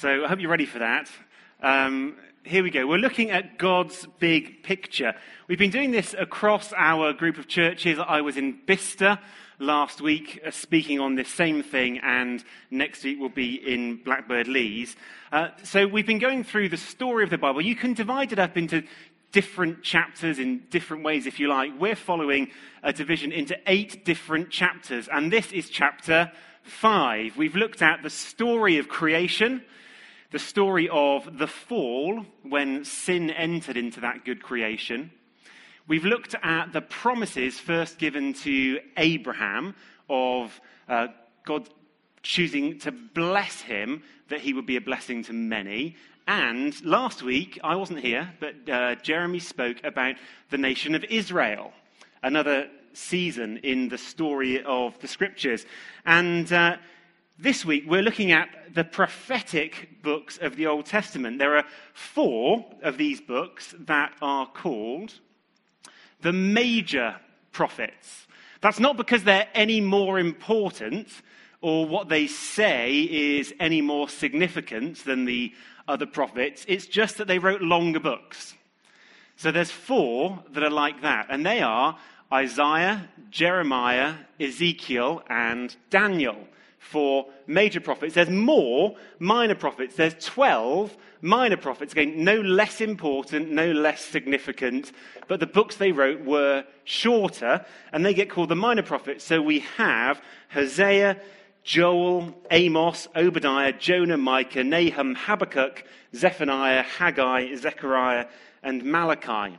So I hope you're ready for that. Um, here we go. We're looking at God's big picture. We've been doing this across our group of churches. I was in Bicester last week uh, speaking on this same thing, and next week we'll be in Blackbird Leys. Uh, so we've been going through the story of the Bible. You can divide it up into different chapters in different ways, if you like. We're following a division into eight different chapters, and this is chapter five. We've looked at the story of creation the story of the fall when sin entered into that good creation. We've looked at the promises first given to Abraham of uh, God choosing to bless him, that he would be a blessing to many. And last week, I wasn't here, but uh, Jeremy spoke about the nation of Israel, another season in the story of the scriptures. And uh, this week, we're looking at the prophetic books of the Old Testament. There are four of these books that are called the major prophets. That's not because they're any more important or what they say is any more significant than the other prophets. It's just that they wrote longer books. So there's four that are like that, and they are Isaiah, Jeremiah, Ezekiel, and Daniel for major prophets. There's more minor prophets. There's 12 minor prophets. Again, no less important, no less significant, but the books they wrote were shorter, and they get called the minor prophets. So we have Hosea, Joel, Amos, Obadiah, Jonah, Micah, Nahum, Habakkuk, Zephaniah, Haggai, Zechariah, and Malachi.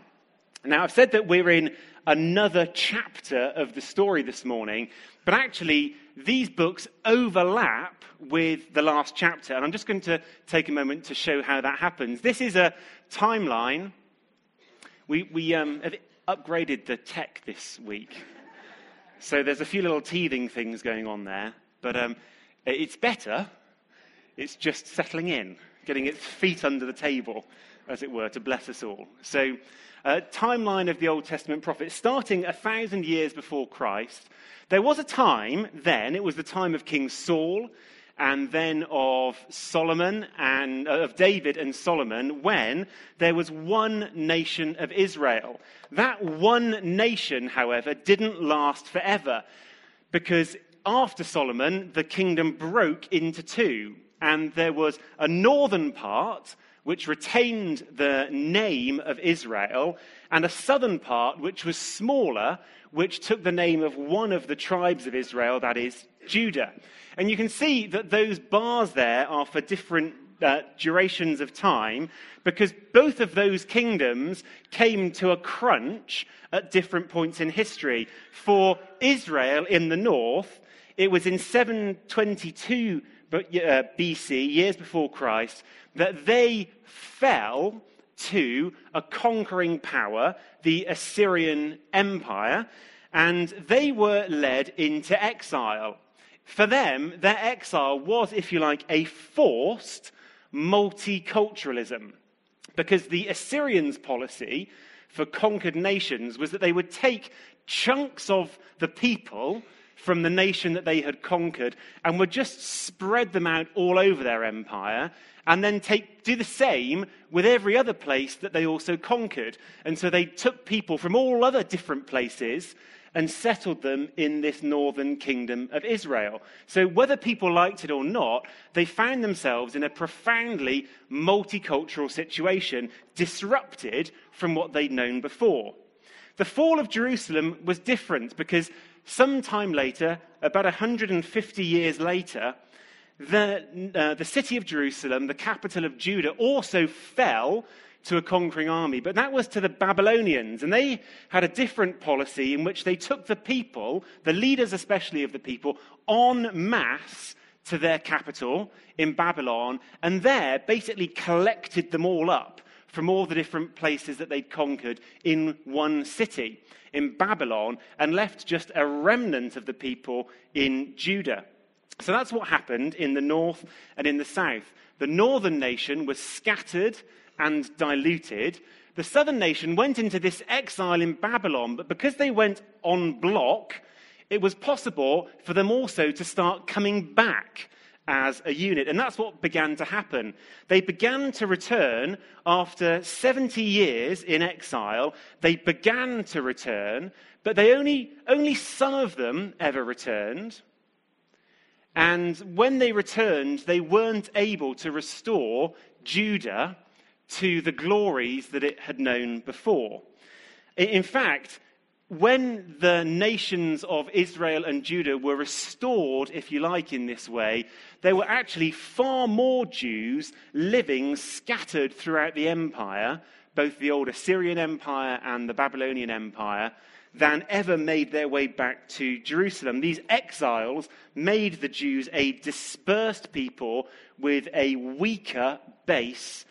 Now, I've said that we're in another chapter of the story this morning, but actually, these books overlap with the last chapter. And I'm just going to take a moment to show how that happens. This is a timeline. We, we um, have upgraded the tech this week. So there's a few little teething things going on there. But um, it's better. It's just settling in, getting its feet under the table, as it were, to bless us all. So, uh, timeline of the Old Testament prophets, starting a thousand years before Christ there was a time then, it was the time of King Saul and then of Solomon and uh, of David and Solomon when there was one nation of Israel. That one nation, however, didn't last forever because after Solomon, the kingdom broke into two. And there was a northern part which retained the name of Israel, and a southern part which was smaller, which took the name of one of the tribes of Israel, that is, Judah. And you can see that those bars there are for different uh, durations of time because both of those kingdoms came to a crunch at different points in history. For Israel in the north, it was in 722 BC, uh, years before Christ, that they fell to a conquering power, the Assyrian Empire, and they were led into exile. For them, their exile was, if you like, a forced multiculturalism. Because the Assyrians' policy for conquered nations was that they would take chunks of the people from the nation that they had conquered and would just spread them out all over their empire and then take, do the same with every other place that they also conquered. And so they took people from all other different places and settled them in this northern kingdom of Israel. So, whether people liked it or not, they found themselves in a profoundly multicultural situation, disrupted from what they'd known before. The fall of Jerusalem was different because sometime later, about 150 years later, the, uh, the city of Jerusalem, the capital of Judah, also fell to a conquering army. But that was to the Babylonians. And they had a different policy in which they took the people, the leaders especially of the people, en masse to their capital in Babylon, and there basically collected them all up from all the different places that they'd conquered in one city, in Babylon, and left just a remnant of the people in Judah. So that's what happened in the north and in the south. The northern nation was scattered and diluted. The southern nation went into this exile in Babylon, but because they went on block, it was possible for them also to start coming back as a unit. And that's what began to happen. They began to return after 70 years in exile. They began to return, but they only, only some of them ever returned. And when they returned, they weren't able to restore Judah to the glories that it had known before. In fact, when the nations of Israel and Judah were restored, if you like, in this way, there were actually far more Jews living scattered throughout the empire, both the old Assyrian Empire and the Babylonian Empire, than ever made their way back to Jerusalem. These exiles made the Jews a dispersed people with a weaker base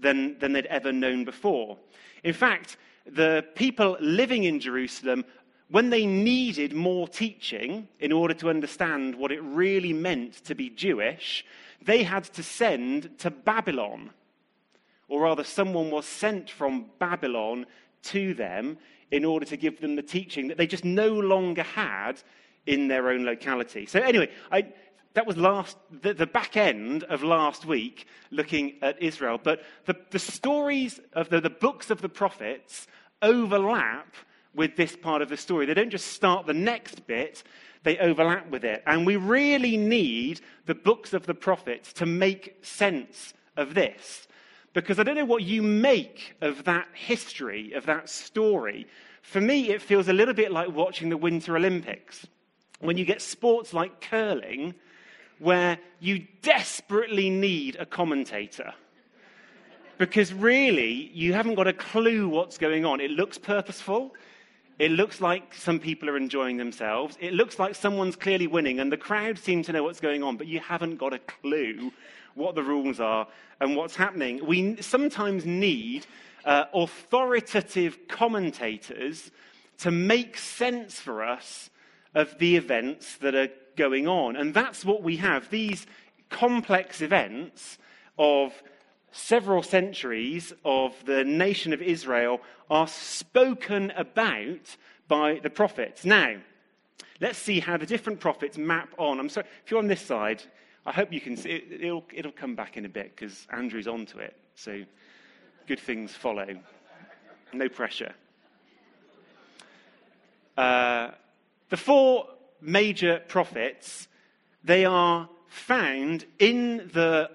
than, than they'd ever known before. In fact, the people living in Jerusalem, when they needed more teaching in order to understand what it really meant to be Jewish, they had to send to Babylon. Or rather, someone was sent from Babylon to them in order to give them the teaching that they just no longer had in their own locality. So, anyway, I, that was last, the, the, back end of last week looking at Israel. But the, the stories of the, the books of the prophets overlap with this part of the story. They don't just start the next bit, they overlap with it. And we really need the books of the prophets to make sense of this. Because I don't know what you make of that history, of that story. For me, it feels a little bit like watching the Winter Olympics. When you get sports like curling, where you desperately need a commentator because really, you haven't got a clue what's going on. It looks purposeful. It looks like some people are enjoying themselves. It looks like someone's clearly winning, and the crowd seem to know what's going on, but you haven't got a clue what the rules are and what's happening. We sometimes need uh, authoritative commentators to make sense for us of the events that are going on. And that's what we have these complex events of several centuries of the nation of Israel are spoken about by the prophets. Now, let's see how the different prophets map on. I'm sorry, if you're on this side, I hope you can see it. It'll, it'll come back in a bit because Andrew's onto it. So good things follow. No pressure. Uh, the four major prophets, they are found in the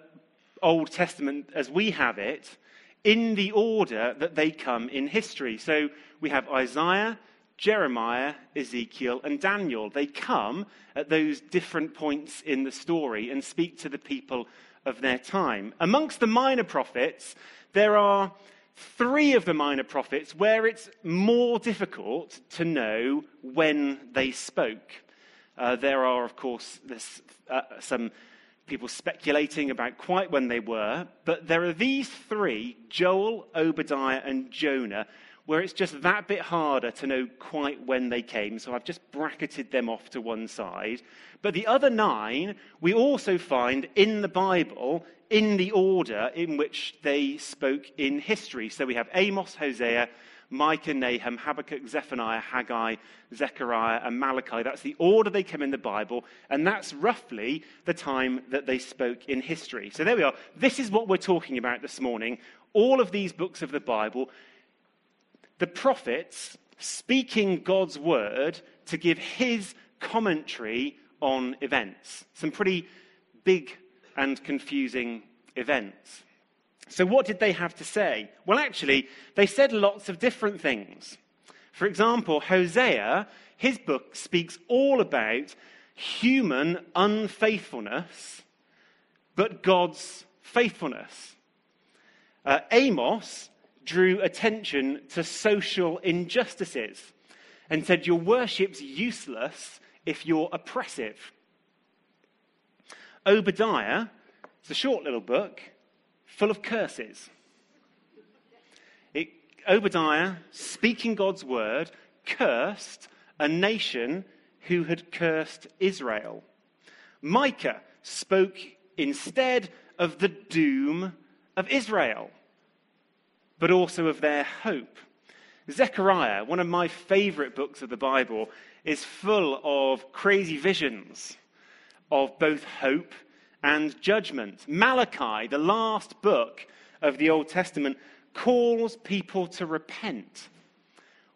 Old Testament as we have it in the order that they come in history. So we have Isaiah, Jeremiah, Ezekiel, and Daniel. They come at those different points in the story and speak to the people of their time. Amongst the minor prophets, there are three of the minor prophets where it's more difficult to know when they spoke. Uh, there are, of course, uh, some people speculating about quite when they were, but there are these three Joel, Obadiah, and Jonah where it's just that bit harder to know quite when they came. So I've just bracketed them off to one side. But the other nine we also find in the Bible in the order in which they spoke in history. So we have Amos, Hosea, Micah, Nahum, Habakkuk, Zephaniah, Haggai, Zechariah, and Malachi. That's the order they come in the Bible, and that's roughly the time that they spoke in history. So there we are. This is what we're talking about this morning. All of these books of the Bible, the prophets speaking God's word to give his commentary on events. Some pretty big and confusing events. So, what did they have to say? Well, actually, they said lots of different things. For example, Hosea, his book speaks all about human unfaithfulness, but God's faithfulness. Uh, Amos drew attention to social injustices and said, Your worship's useless if you're oppressive. Obadiah, it's a short little book, full of curses. It, Obadiah, speaking God's word, cursed a nation who had cursed Israel. Micah spoke instead of the doom of Israel, but also of their hope. Zechariah, one of my favorite books of the Bible, is full of crazy visions of both hope and judgment. Malachi, the last book of the Old Testament, calls people to repent,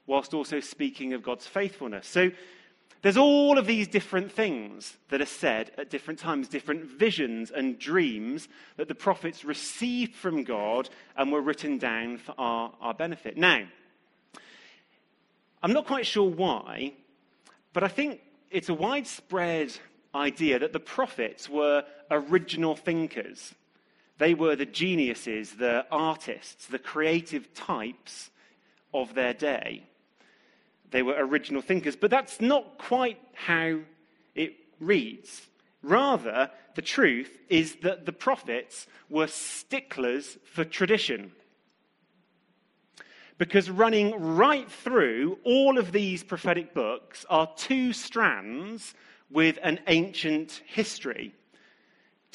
whilst also speaking of God's faithfulness. So there's all of these different things that are said at different times, different visions and dreams that the prophets received from God and were written down for our, our benefit. Now, I'm not quite sure why, but I think it's a widespread idea that the prophets were original thinkers. They were the geniuses, the artists, the creative types of their day. They were original thinkers, but that's not quite how it reads. Rather, the truth is that the prophets were sticklers for tradition. Because running right through all of these prophetic books are two strands with an ancient history.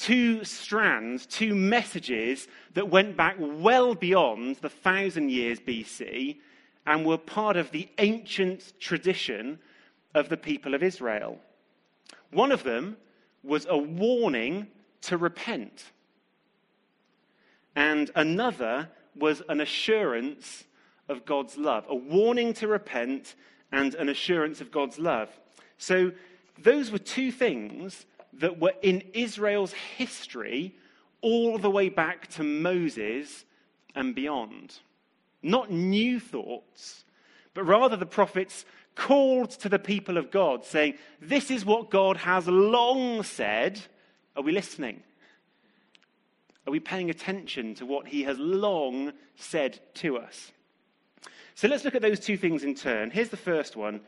Two strands, two messages that went back well beyond the thousand years BC and were part of the ancient tradition of the people of Israel. One of them was a warning to repent, and another was an assurance of God's love, a warning to repent and an assurance of God's love. So, those were two things that were in Israel's history all the way back to Moses and beyond. Not new thoughts, but rather the prophets called to the people of God, saying, This is what God has long said. Are we listening? Are we paying attention to what he has long said to us? So let's look at those two things in turn. Here's the first one,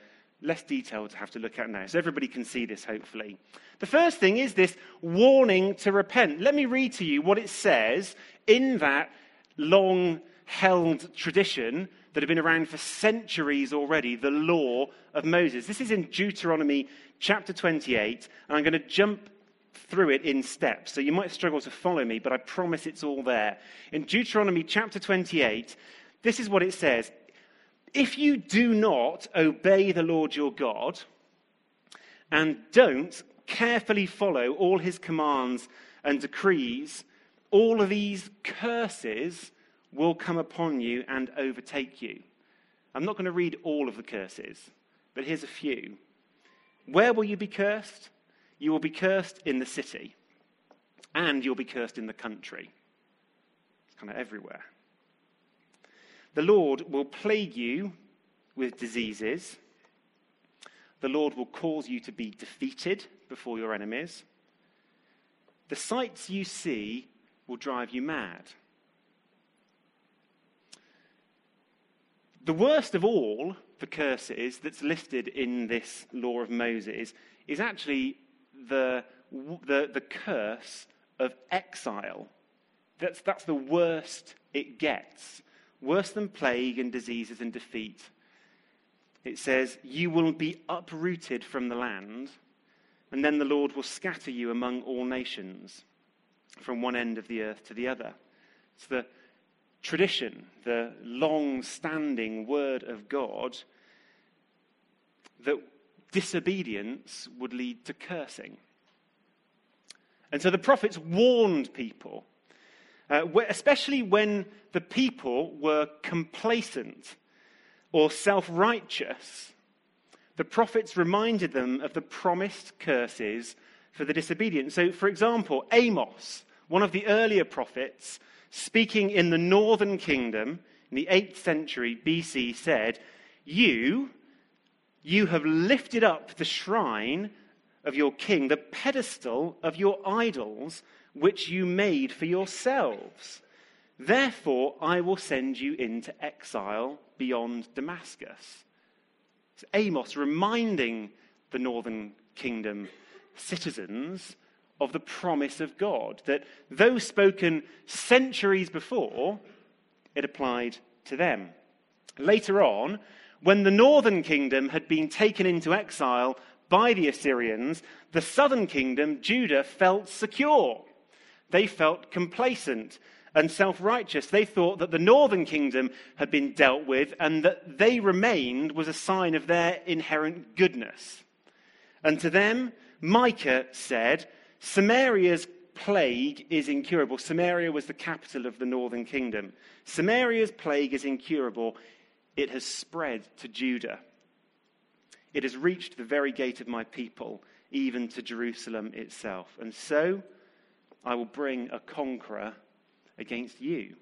less detail to have to look at now, so everybody can see this, hopefully. The first thing is this warning to repent. Let me read to you what it says in that long held tradition that had been around for centuries already, the law of Moses. This is in Deuteronomy chapter 28, and I'm going to jump through it in steps. So you might struggle to follow me, but I promise it's all there. In Deuteronomy chapter 28, this is what it says If you do not obey the Lord your God and don't carefully follow all his commands and decrees, all of these curses will come upon you and overtake you. I'm not going to read all of the curses, but here's a few. Where will you be cursed? You will be cursed in the city, and you'll be cursed in the country. It's kind of everywhere. The Lord will plague you with diseases. The Lord will cause you to be defeated before your enemies. The sights you see will drive you mad. The worst of all the curses that's listed in this law of Moses is actually the, the, the curse of exile. That's, that's the worst it gets. Worse than plague and diseases and defeat. It says, You will be uprooted from the land, and then the Lord will scatter you among all nations, from one end of the earth to the other. It's the tradition, the long standing word of God, that disobedience would lead to cursing. And so the prophets warned people, uh, especially when the people were complacent or self righteous. The prophets reminded them of the promised curses for the disobedient. So, for example, Amos, one of the earlier prophets, speaking in the northern kingdom in the 8th century BC, said, You, you have lifted up the shrine of your king, the pedestal of your idols, which you made for yourselves. Therefore, I will send you into exile beyond Damascus. It's Amos reminding the northern kingdom citizens of the promise of God, that though spoken centuries before, it applied to them. Later on, when the northern kingdom had been taken into exile by the Assyrians, the southern kingdom, Judah, felt secure. They felt complacent and self righteous. They thought that the northern kingdom had been dealt with and that they remained was a sign of their inherent goodness. And to them, Micah said, Samaria's plague is incurable. Samaria was the capital of the northern kingdom. Samaria's plague is incurable. It has spread to Judah. It has reached the very gate of my people, even to Jerusalem itself. And so I will bring a conqueror against you.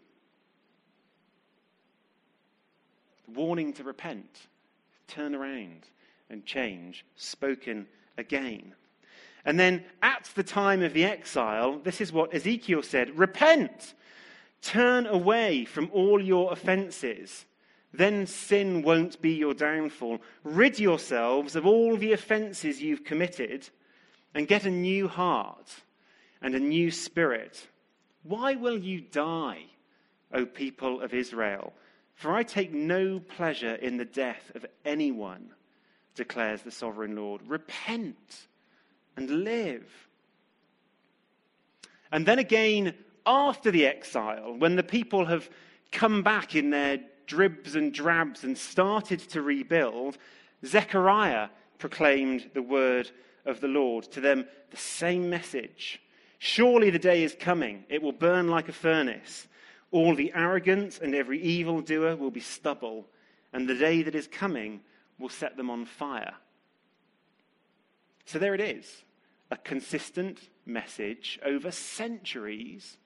Warning to repent, turn around, and change, spoken again. And then at the time of the exile, this is what Ezekiel said Repent, turn away from all your offenses. Then sin won't be your downfall. Rid yourselves of all the offenses you've committed and get a new heart and a new spirit. Why will you die, O people of Israel? For I take no pleasure in the death of anyone, declares the sovereign Lord. Repent and live. And then again, after the exile, when the people have come back in their dribs and drabs and started to rebuild, Zechariah proclaimed the word of the Lord to them the same message. Surely the day is coming, it will burn like a furnace. All the arrogant and every evildoer will be stubble, and the day that is coming will set them on fire. So there it is a consistent message over centuries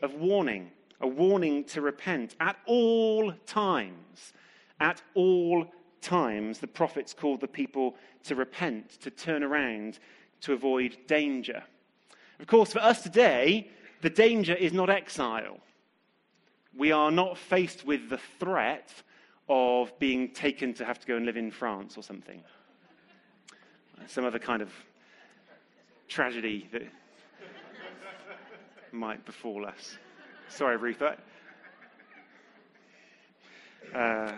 of warning, a warning to repent at all times. At all times, the prophets called the people to repent, to turn around, to avoid danger. Of course, for us today, the danger is not exile. We are not faced with the threat of being taken to have to go and live in France or something. Some other kind of tragedy that might befall us. Sorry, Ruth. Uh,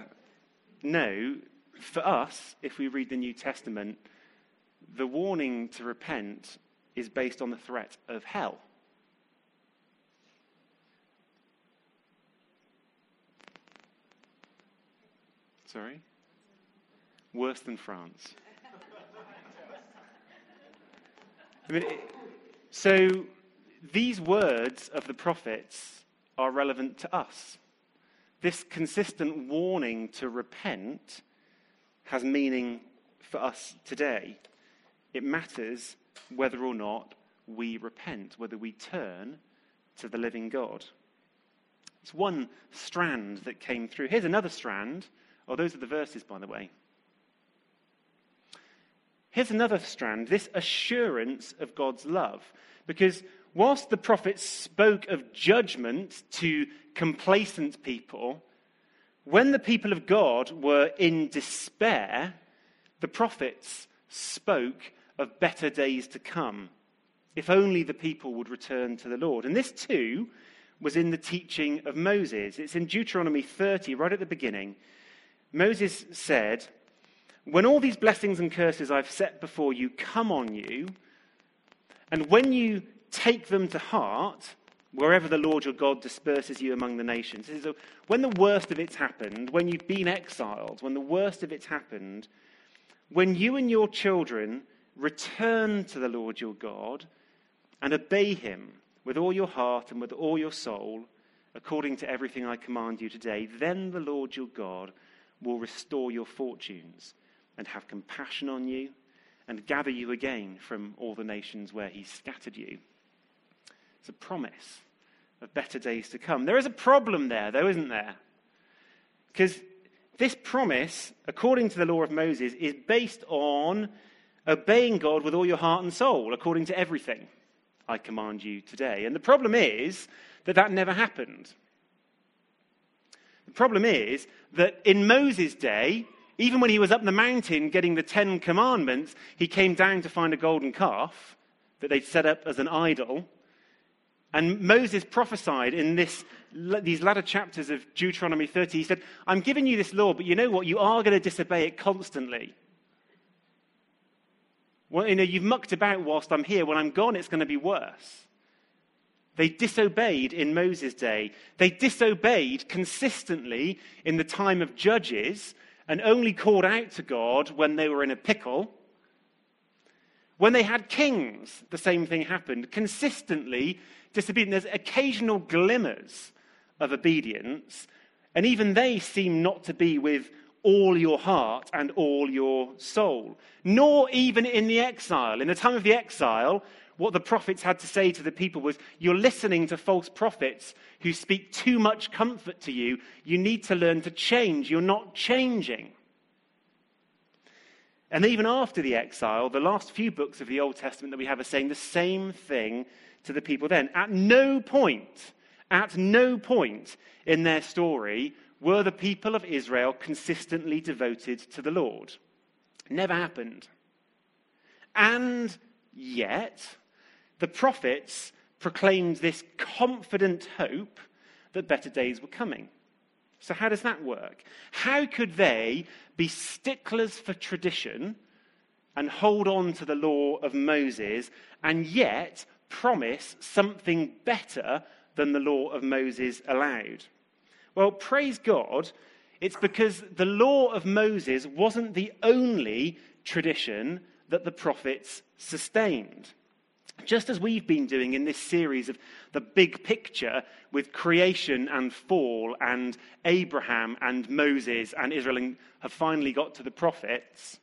no, for us, if we read the New Testament, the warning to repent is based on the threat of hell. Sorry? Worse than France. I mean, so these words of the prophets are relevant to us. This consistent warning to repent has meaning for us today. It matters whether or not we repent, whether we turn to the living God. It's one strand that came through. Here's another strand. Oh, those are the verses, by the way. Here's another strand this assurance of God's love. Because whilst the prophets spoke of judgment to complacent people, when the people of God were in despair, the prophets spoke of better days to come. If only the people would return to the Lord. And this too was in the teaching of Moses. It's in Deuteronomy 30, right at the beginning. Moses said, when all these blessings and curses I've set before you come on you, and when you take them to heart, wherever the Lord your God disperses you among the nations, when the worst of it's happened, when you've been exiled, when the worst of it's happened, when you and your children return to the Lord your God and obey him with all your heart and with all your soul, according to everything I command you today, then the Lord your God will restore your fortunes and have compassion on you and gather you again from all the nations where he scattered you. It's a promise of better days to come. There is a problem there, though, isn't there? Because this promise, according to the law of Moses, is based on obeying God with all your heart and soul, according to everything I command you today. And the problem is that that never happened. The problem is that in Moses' day, even when he was up the mountain getting the Ten Commandments, he came down to find a golden calf that they'd set up as an idol. And Moses prophesied in this, these latter chapters of Deuteronomy 30. He said, I'm giving you this law, but you know what? You are going to disobey it constantly. Well, you know, you've mucked about whilst I'm here. When I'm gone, it's going to be worse. They disobeyed in Moses' day. They disobeyed consistently in the time of Judges and only called out to God when they were in a pickle. When they had kings, the same thing happened. Consistently disobedient. There's occasional glimmers of obedience, and even they seem not to be with all your heart and all your soul. Nor even in the exile. In the time of the exile, what the prophets had to say to the people was, You're listening to false prophets who speak too much comfort to you. You need to learn to change. You're not changing. And even after the exile, the last few books of the Old Testament that we have are saying the same thing to the people then. At no point, at no point in their story were the people of Israel consistently devoted to the Lord. Never happened. And yet, the prophets proclaimed this confident hope that better days were coming. So, how does that work? How could they be sticklers for tradition and hold on to the law of Moses and yet promise something better than the law of Moses allowed? Well, praise God, it's because the law of Moses wasn't the only tradition that the prophets sustained. Just as we've been doing in this series of the big picture with creation and fall and Abraham and Moses and Israel and have finally got to the prophets,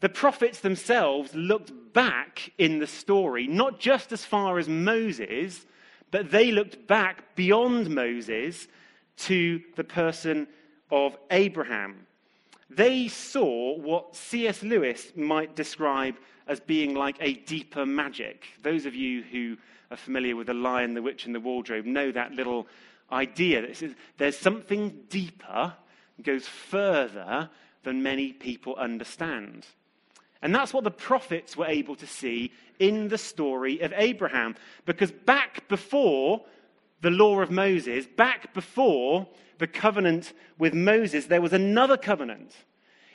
the prophets themselves looked back in the story, not just as far as Moses, but they looked back beyond Moses to the person of Abraham. They saw what C.S. Lewis might describe as being like a deeper magic. Those of you who are familiar with The Lion, the Witch, and the Wardrobe know that little idea that says there's something deeper, goes further than many people understand. And that's what the prophets were able to see in the story of Abraham. Because back before the law of Moses, back before the covenant with Moses, there was another covenant.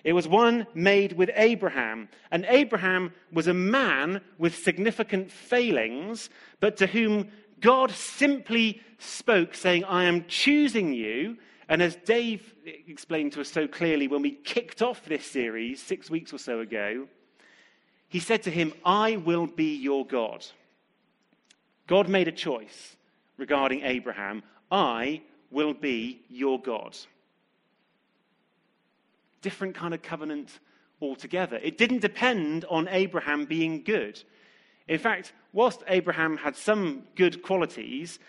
It was one made with Abraham. And Abraham was a man with significant failings, but to whom God simply spoke, saying, I am choosing you. And as Dave explained to us so clearly when we kicked off this series six weeks or so ago, he said to him, I will be your God. God made a choice regarding Abraham. I will be your God. Different kind of covenant altogether. It didn't depend on Abraham being good. In fact, whilst Abraham had some good qualities,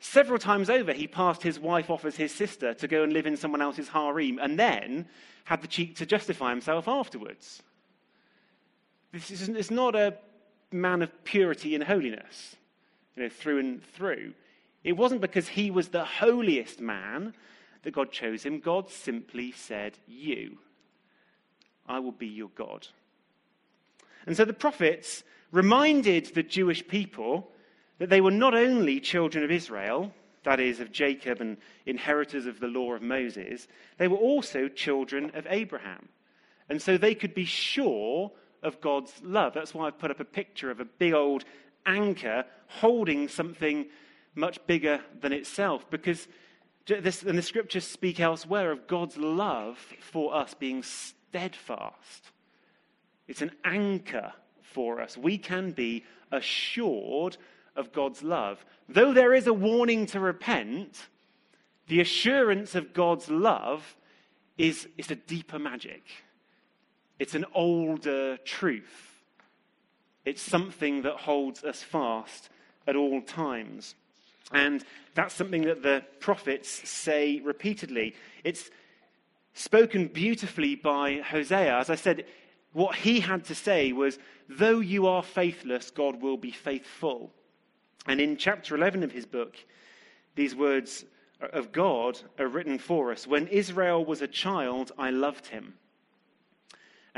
several times over he passed his wife off as his sister to go and live in someone else's harem and then had the cheek to justify himself afterwards. This is it's not a man of purity and holiness, you know, through and through. It wasn't because he was the holiest man that God chose him. God simply said, You, I will be your God. And so the prophets reminded the Jewish people that they were not only children of Israel, that is, of Jacob and inheritors of the law of Moses, they were also children of Abraham. And so they could be sure of God's love. That's why I've put up a picture of a big old anchor holding something much bigger than itself. Because this, and the scriptures speak elsewhere of God's love for us being steadfast. It's an anchor for us. We can be assured of God's love. Though there is a warning to repent, the assurance of God's love is, is a deeper magic. It's an older truth. It's something that holds us fast at all times. And that's something that the prophets say repeatedly. It's spoken beautifully by Hosea. As I said, what he had to say was, though you are faithless, God will be faithful. And in chapter 11 of his book, these words of God are written for us. When Israel was a child, I loved him.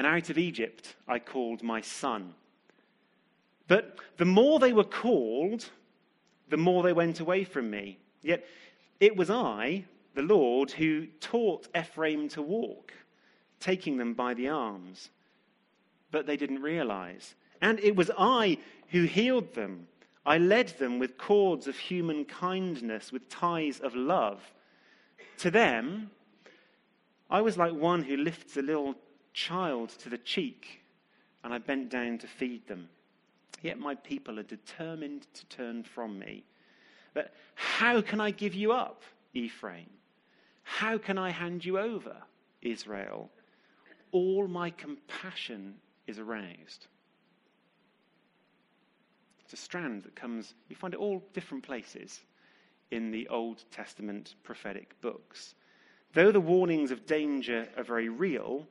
And out of Egypt I called my son. But the more they were called, the more they went away from me. Yet it was I, the Lord, who taught Ephraim to walk, taking them by the arms. But they didn't realize. And it was I who healed them. I led them with cords of human kindness, with ties of love. To them, I was like one who lifts a little child to the cheek and I bent down to feed them. Yet my people are determined to turn from me. But how can I give you up, Ephraim? How can I hand you over, Israel? All my compassion is aroused. It's a strand that comes, you find it all different places in the Old Testament prophetic books. Though the warnings of danger are very real,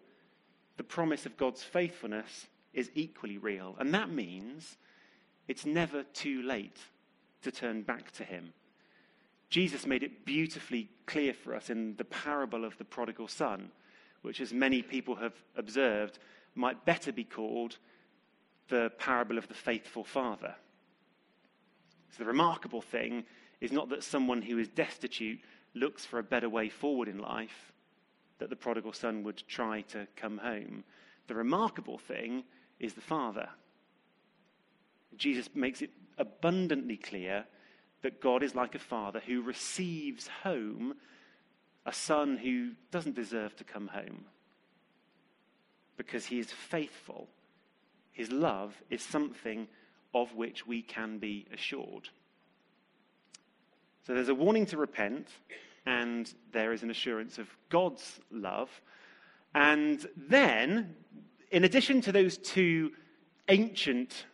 the promise of God's faithfulness is equally real. And that means it's never too late to turn back to Him. Jesus made it beautifully clear for us in the parable of the prodigal son, which, as many people have observed, might better be called the parable of the faithful father. So, the remarkable thing is not that someone who is destitute looks for a better way forward in life, that the prodigal son would try to come home. The remarkable thing is the father. Jesus makes it abundantly clear that God is like a father who receives home a son who doesn't deserve to come home because he is faithful. His love is something of which we can be assured. So there's a warning to repent, and there is an assurance of God's love. And then, in addition to those two ancient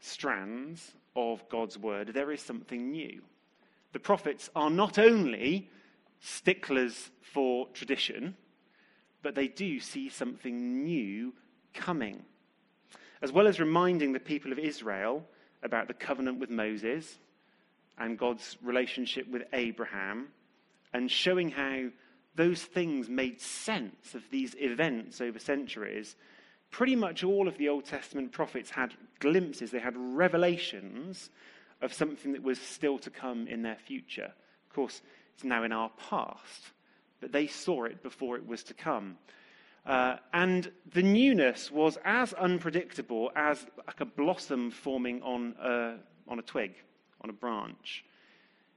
strands of God's word, there is something new. The prophets are not only sticklers for tradition, but they do see something new coming. As well as reminding the people of Israel about the covenant with Moses and God's relationship with Abraham, and showing how those things made sense of these events over centuries, pretty much all of the Old Testament prophets had glimpses, they had revelations of something that was still to come in their future. Of course, it's now in our past, but they saw it before it was to come. Uh, and the newness was as unpredictable as like a blossom forming on a, on a twig, on a branch.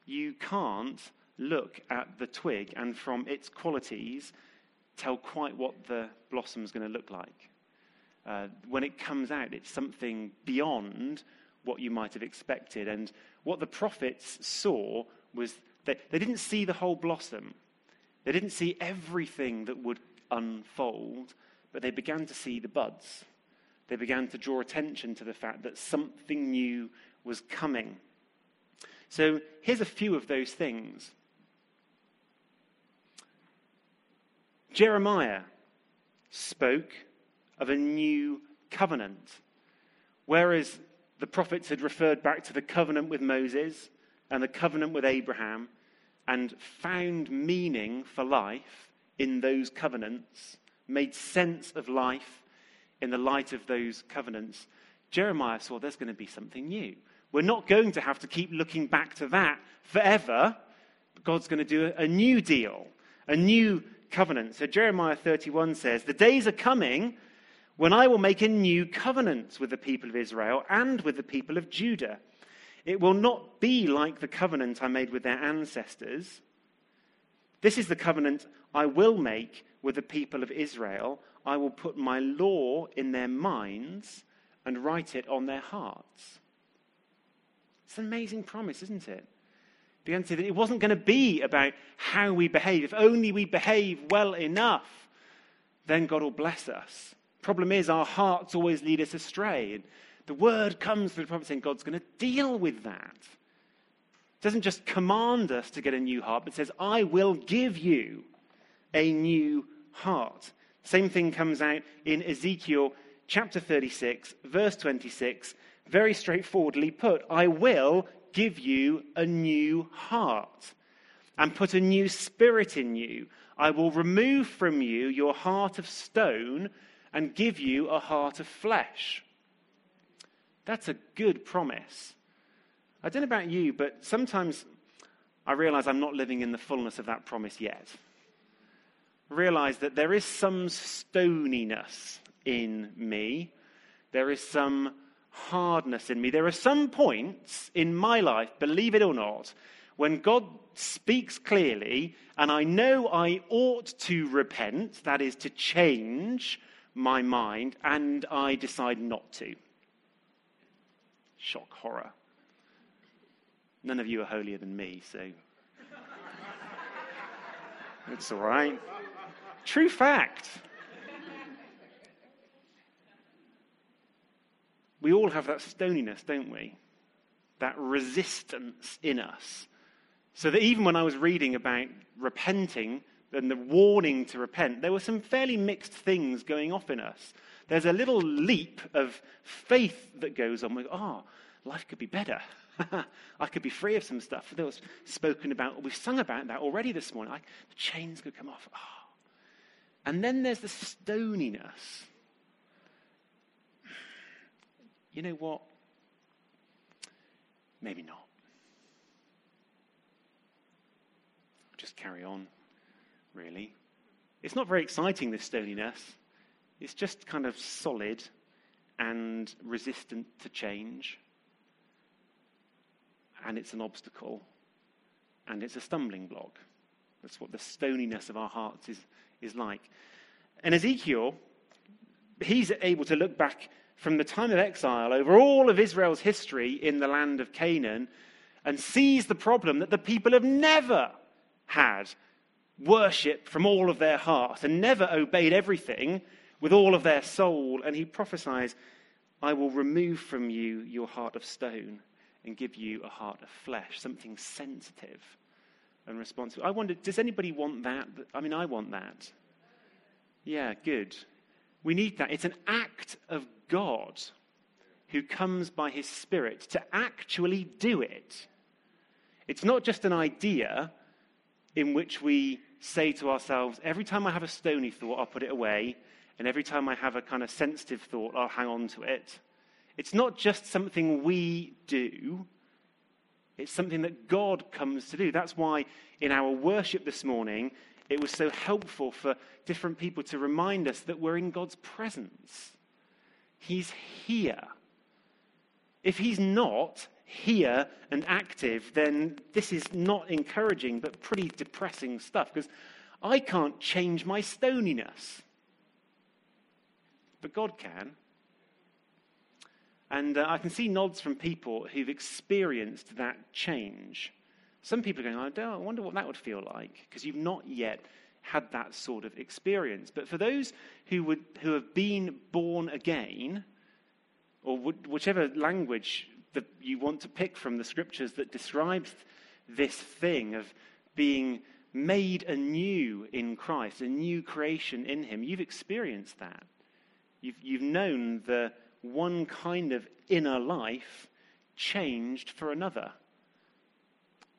You can't look at the twig and from its qualities tell quite what the blossom is going to look like. Uh, when it comes out, it's something beyond what you might have expected. And what the prophets saw was that they didn't see the whole blossom, they didn't see everything that would unfold, but they began to see the buds. They began to draw attention to the fact that something new was coming. So here's a few of those things. Jeremiah spoke of a new covenant, whereas the prophets had referred back to the covenant with Moses and the covenant with Abraham and found meaning for life in those covenants, made sense of life in the light of those covenants. Jeremiah saw there's going to be something new. We're not going to have to keep looking back to that forever. God's going to do a new deal, a new covenant. So Jeremiah 31 says, The days are coming when I will make a new covenant with the people of Israel and with the people of Judah. It will not be like the covenant I made with their ancestors. This is the covenant I will make with the people of Israel. I will put my law in their minds and write it on their hearts. It's an amazing promise, isn't it? Began to say that it wasn't going to be about how we behave. If only we behave well enough, then God will bless us. Problem is, our hearts always lead us astray. And the word comes through the prophet saying God's going to deal with that. It doesn't just command us to get a new heart, but says, I will give you a new heart. Same thing comes out in Ezekiel chapter 36, verse 26, very straightforwardly put I will give you a new heart and put a new spirit in you. I will remove from you your heart of stone and give you a heart of flesh. That's a good promise. I don't know about you, but sometimes I realize I'm not living in the fullness of that promise yet. I realize that there is some stoniness in me, there is some hardness in me. There are some points in my life, believe it or not, when God speaks clearly and I know I ought to repent, that is, to change my mind and I decide not to. Shock horror. None of you are holier than me, so it's all right. True fact. We all have that stoniness, don't we? That resistance in us. So that even when I was reading about repenting and the warning to repent, there were some fairly mixed things going off in us. There's a little leap of faith that goes on. Go, oh, ah, life could be better. I could be free of some stuff that was spoken about. We've sung about that already this morning. Like, the chains could come off. Oh. And then there's the stoniness. You know what? Maybe not. Just carry on, really. It's not very exciting, this stoniness. It's just kind of solid and resistant to change and it's an obstacle, and it's a stumbling block. That's what the stoniness of our hearts is, is like. And Ezekiel, he's able to look back from the time of exile over all of Israel's history in the land of Canaan and sees the problem that the people have never had worship from all of their heart and never obeyed everything with all of their soul. And he prophesies, I will remove from you your heart of stone and give you a heart of flesh, something sensitive and responsive. I wonder, does anybody want that? I mean, I want that. Yeah, good. We need that. It's an act of God who comes by his Spirit to actually do it. It's not just an idea in which we say to ourselves, every time I have a stony thought, I'll put it away. And every time I have a kind of sensitive thought, I'll hang on to it. It's not just something we do, it's something that God comes to do. That's why in our worship this morning, it was so helpful for different people to remind us that we're in God's presence. He's here. If He's not here and active, then this is not encouraging, but pretty depressing stuff because I can't change my stoniness. But God can. And uh, I can see nods from people who've experienced that change. Some people are going, I, I wonder what that would feel like, because you've not yet had that sort of experience. But for those who, would, who have been born again, or would, whichever language that you want to pick from the scriptures that describes this thing of being made anew in Christ, a new creation in Him, you've experienced that. You've, you've known the one kind of inner life changed for another.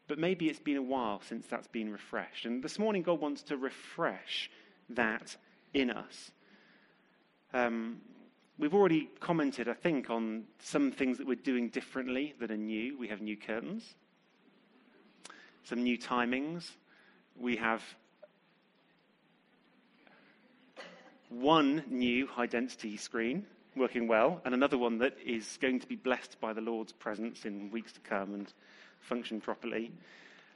But maybe it's been a while since that's been refreshed. And this morning, God wants to refresh that in us. Um, we've already commented, I think, on some things that we're doing differently that are new. We have new curtains, some new timings. We have one new high density screen working well, and another one that is going to be blessed by the Lord's presence in weeks to come and function properly.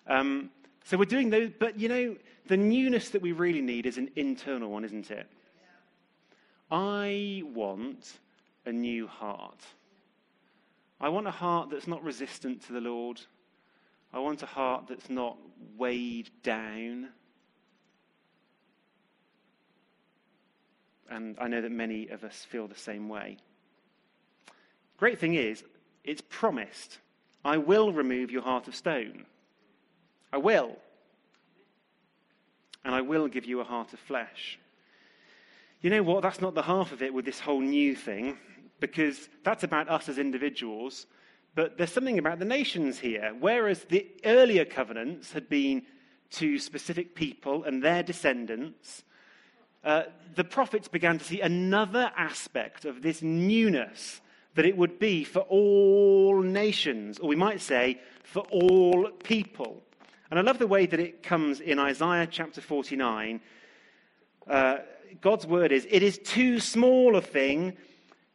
Um, so we're doing those, but you know, the newness that we really need is an internal one, isn't it? I want a new heart. I want a heart that's not resistant to the Lord. I want a heart that's not weighed down and I know that many of us feel the same way. Great thing is, it's promised I will remove your heart of stone. I will. And I will give you a heart of flesh. You know what? That's not the half of it with this whole new thing, because that's about us as individuals. But there's something about the nations here. Whereas the earlier covenants had been to specific people and their descendants, uh, the prophets began to see another aspect of this newness that it would be for all nations, or we might say for all people. And I love the way that it comes in Isaiah chapter 49. Uh, God's word is, It is too small a thing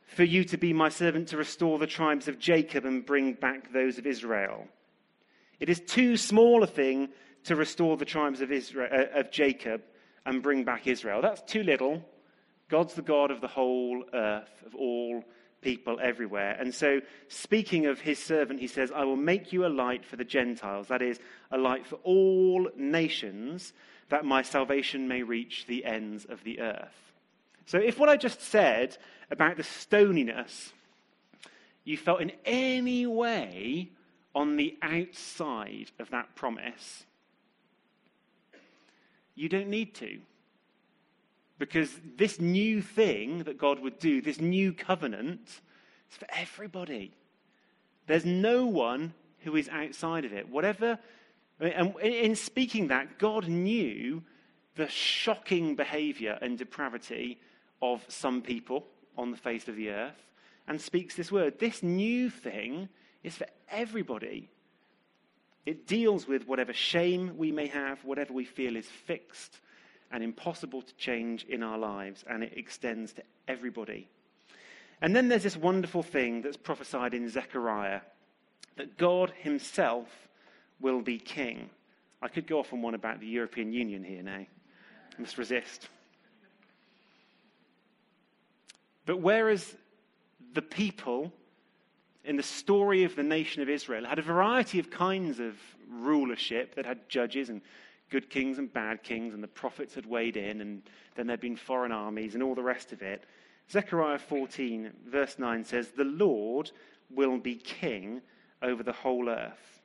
for you to be my servant to restore the tribes of Jacob and bring back those of Israel. It is too small a thing to restore the tribes of, Israel, uh, of Jacob and bring back Israel. That's too little. God's the God of the whole earth, of all people everywhere. And so, speaking of his servant, he says, I will make you a light for the Gentiles, that is, a light for all nations, that my salvation may reach the ends of the earth. So, if what I just said about the stoniness you felt in any way on the outside of that promise, you don't need to. Because this new thing that God would do, this new covenant, is for everybody. There's no one who is outside of it. Whatever, and in speaking that, God knew the shocking behavior and depravity of some people on the face of the earth and speaks this word. This new thing is for everybody. It deals with whatever shame we may have, whatever we feel is fixed and impossible to change in our lives, and it extends to everybody. And then there's this wonderful thing that's prophesied in Zechariah that God Himself will be king. I could go off on one about the European Union here now. I must resist. But whereas the people in the story of the nation of Israel had a variety of kinds of rulership that had judges and good kings and bad kings, and the prophets had weighed in, and then there'd been foreign armies and all the rest of it. Zechariah 14, verse 9 says, The Lord will be king over the whole earth.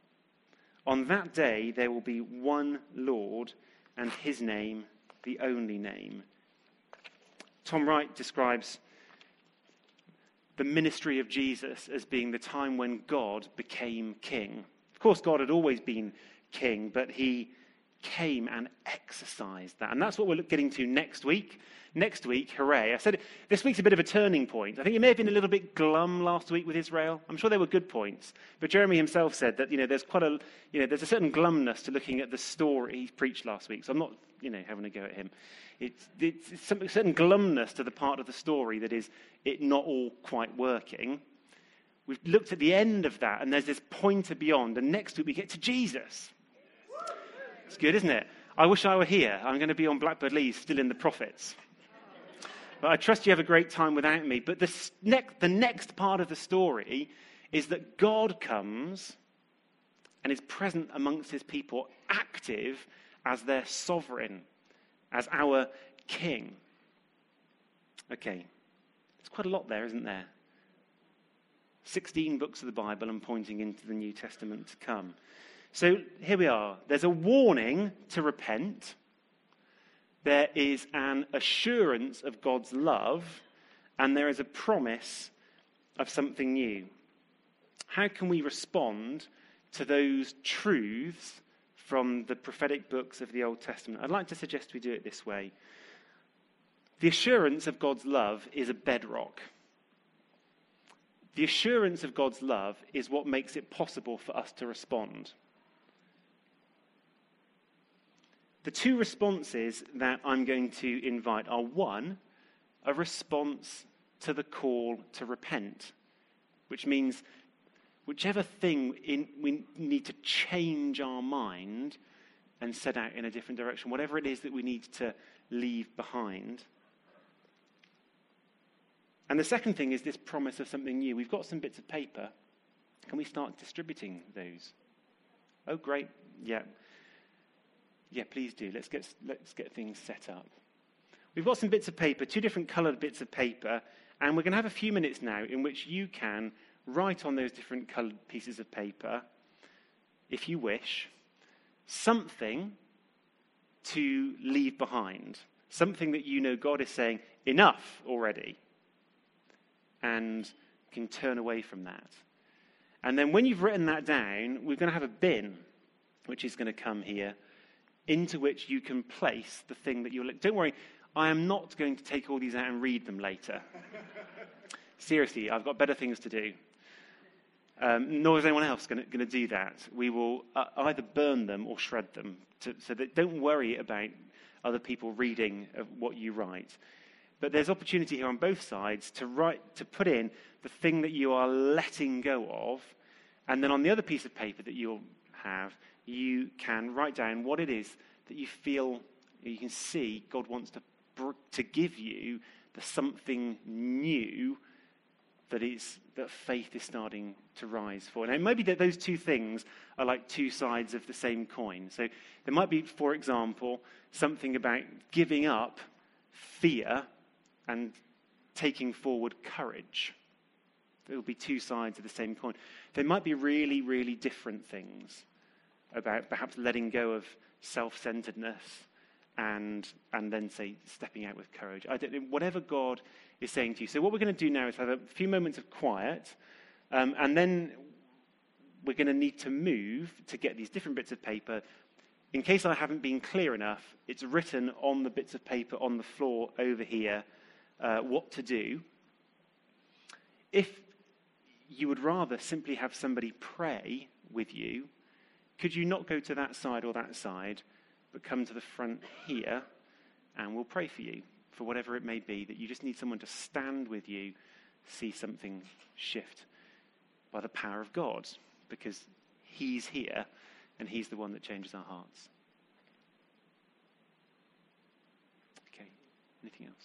On that day, there will be one Lord, and his name the only name. Tom Wright describes the ministry of Jesus as being the time when God became king. Of course, God had always been king, but he came and exercised that. And that's what we're getting to next week. Next week, hooray. I said this week's a bit of a turning point. I think it may have been a little bit glum last week with Israel. I'm sure there were good points. But Jeremy himself said that, you know, there's quite a, you know, there's a certain glumness to looking at the story he preached last week. So I'm not, you know, having a go at him. It's, it's some, a certain glumness to the part of the story that is it not all quite working. We've looked at the end of that, and there's this pointer beyond. And next week we get to Jesus. It's good, isn't it? I wish I were here. I'm going to be on Blackbird Leys, still in the prophets. But I trust you have a great time without me. But the, the next part of the story is that God comes and is present amongst his people, active as their sovereign, as our king. Okay, there's quite a lot there, isn't there? 16 books of the Bible and pointing into the New Testament to come. So here we are. There's a warning to repent. There is an assurance of God's love, and there is a promise of something new. How can we respond to those truths from the prophetic books of the Old Testament? I'd like to suggest we do it this way. The assurance of God's love is a bedrock. The assurance of God's love is what makes it possible for us to respond. The two responses that I'm going to invite are one, a response to the call to repent, which means whichever thing in, we need to change our mind and set out in a different direction, whatever it is that we need to leave behind. And the second thing is this promise of something new. We've got some bits of paper. Can we start distributing those? Oh, great. Yeah. Yeah, please do. Let's get, let's get things set up. We've got some bits of paper, two different coloured bits of paper, and we're going to have a few minutes now in which you can write on those different coloured pieces of paper, if you wish, something to leave behind, something that you know God is saying, enough already, and can turn away from that. And then when you've written that down, we're going to have a bin, which is going to come here into which you can place the thing that you're. Don't worry, I am not going to take all these out and read them later. Seriously, I've got better things to do. Um, nor is anyone else going to do that. We will uh, either burn them or shred them. To, so that don't worry about other people reading what you write. But there's opportunity here on both sides to write, to put in the thing that you are letting go of, and then on the other piece of paper that you'll have, you can write down what it is that you feel, you can see God wants to, to give you, the something new that is that faith is starting to rise for. Now, it might be that those two things are like two sides of the same coin. So there might be, for example, something about giving up fear and taking forward courage. There will be two sides of the same coin. There might be really, really different things about perhaps letting go of self-centeredness and and then say stepping out with courage. I don't whatever God is saying to you. So what we're going to do now is have a few moments of quiet, um, and then we're going to need to move to get these different bits of paper. In case I haven't been clear enough, it's written on the bits of paper on the floor over here uh, what to do. If you would rather simply have somebody pray with you, could you not go to that side or that side, but come to the front here and we'll pray for you for whatever it may be, that you just need someone to stand with you, see something shift by the power of God, because He's here and He's the one that changes our hearts. Okay, anything else?